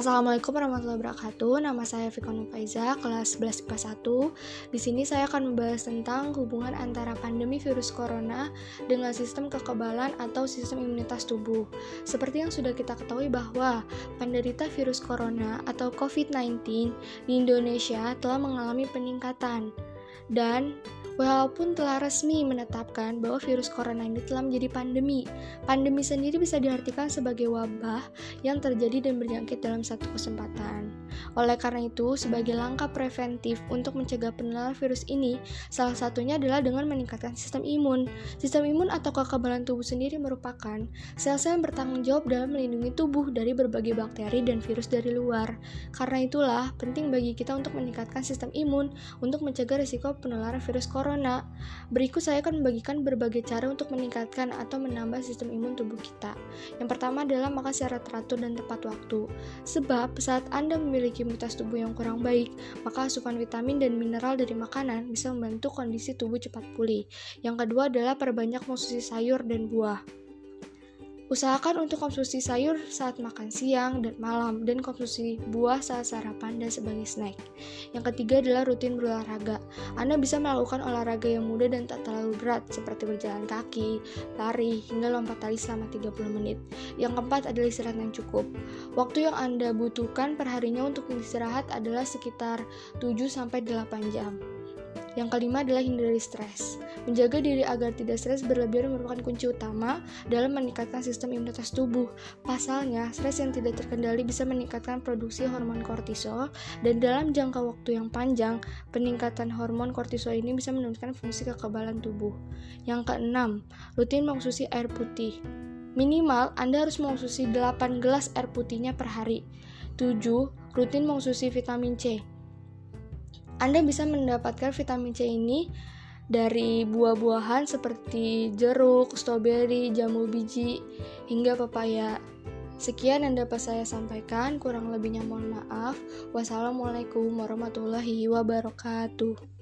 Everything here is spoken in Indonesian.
Assalamualaikum warahmatullahi wabarakatuh. Nama saya Fikon Faiza, kelas 11 IPA 1. Di sini saya akan membahas tentang hubungan antara pandemi virus corona dengan sistem kekebalan atau sistem imunitas tubuh. Seperti yang sudah kita ketahui bahwa penderita virus corona atau COVID-19 di Indonesia telah mengalami peningkatan dan Walaupun telah resmi menetapkan bahwa virus corona ini telah menjadi pandemi, pandemi sendiri bisa diartikan sebagai wabah yang terjadi dan berjangkit dalam satu kesempatan. Oleh karena itu, sebagai langkah preventif untuk mencegah penularan virus ini, salah satunya adalah dengan meningkatkan sistem imun. Sistem imun atau kekebalan tubuh sendiri merupakan sel-sel yang bertanggung jawab dalam melindungi tubuh dari berbagai bakteri dan virus dari luar. Karena itulah, penting bagi kita untuk meningkatkan sistem imun untuk mencegah risiko penularan virus corona. Berikut saya akan membagikan berbagai cara untuk meningkatkan atau menambah sistem imun tubuh kita. Yang pertama adalah makan secara teratur dan tepat waktu. Sebab saat Anda memiliki imunitas tubuh yang kurang baik, maka asupan vitamin dan mineral dari makanan bisa membantu kondisi tubuh cepat pulih. Yang kedua adalah perbanyak konsumsi sayur dan buah. Usahakan untuk konsumsi sayur saat makan siang dan malam, dan konsumsi buah saat sarapan dan sebagai snack. Yang ketiga adalah rutin berolahraga. Anda bisa melakukan olahraga yang mudah dan tak terlalu berat, seperti berjalan kaki, lari, hingga lompat tali selama 30 menit. Yang keempat adalah istirahat yang cukup. Waktu yang Anda butuhkan perharinya untuk istirahat adalah sekitar 7-8 jam. Yang kelima adalah hindari stres. Menjaga diri agar tidak stres berlebihan merupakan kunci utama dalam meningkatkan sistem imunitas tubuh. Pasalnya, stres yang tidak terkendali bisa meningkatkan produksi hormon kortisol dan dalam jangka waktu yang panjang, peningkatan hormon kortisol ini bisa menurunkan fungsi kekebalan tubuh. Yang keenam, rutin mengonsumsi air putih. Minimal, Anda harus mengonsumsi 8 gelas air putihnya per hari. 7. Rutin mengonsumsi vitamin C. Anda bisa mendapatkan vitamin C ini dari buah-buahan seperti jeruk, stroberi, jambu biji, hingga pepaya. Sekian yang dapat saya sampaikan, kurang lebihnya mohon maaf. Wassalamualaikum warahmatullahi wabarakatuh.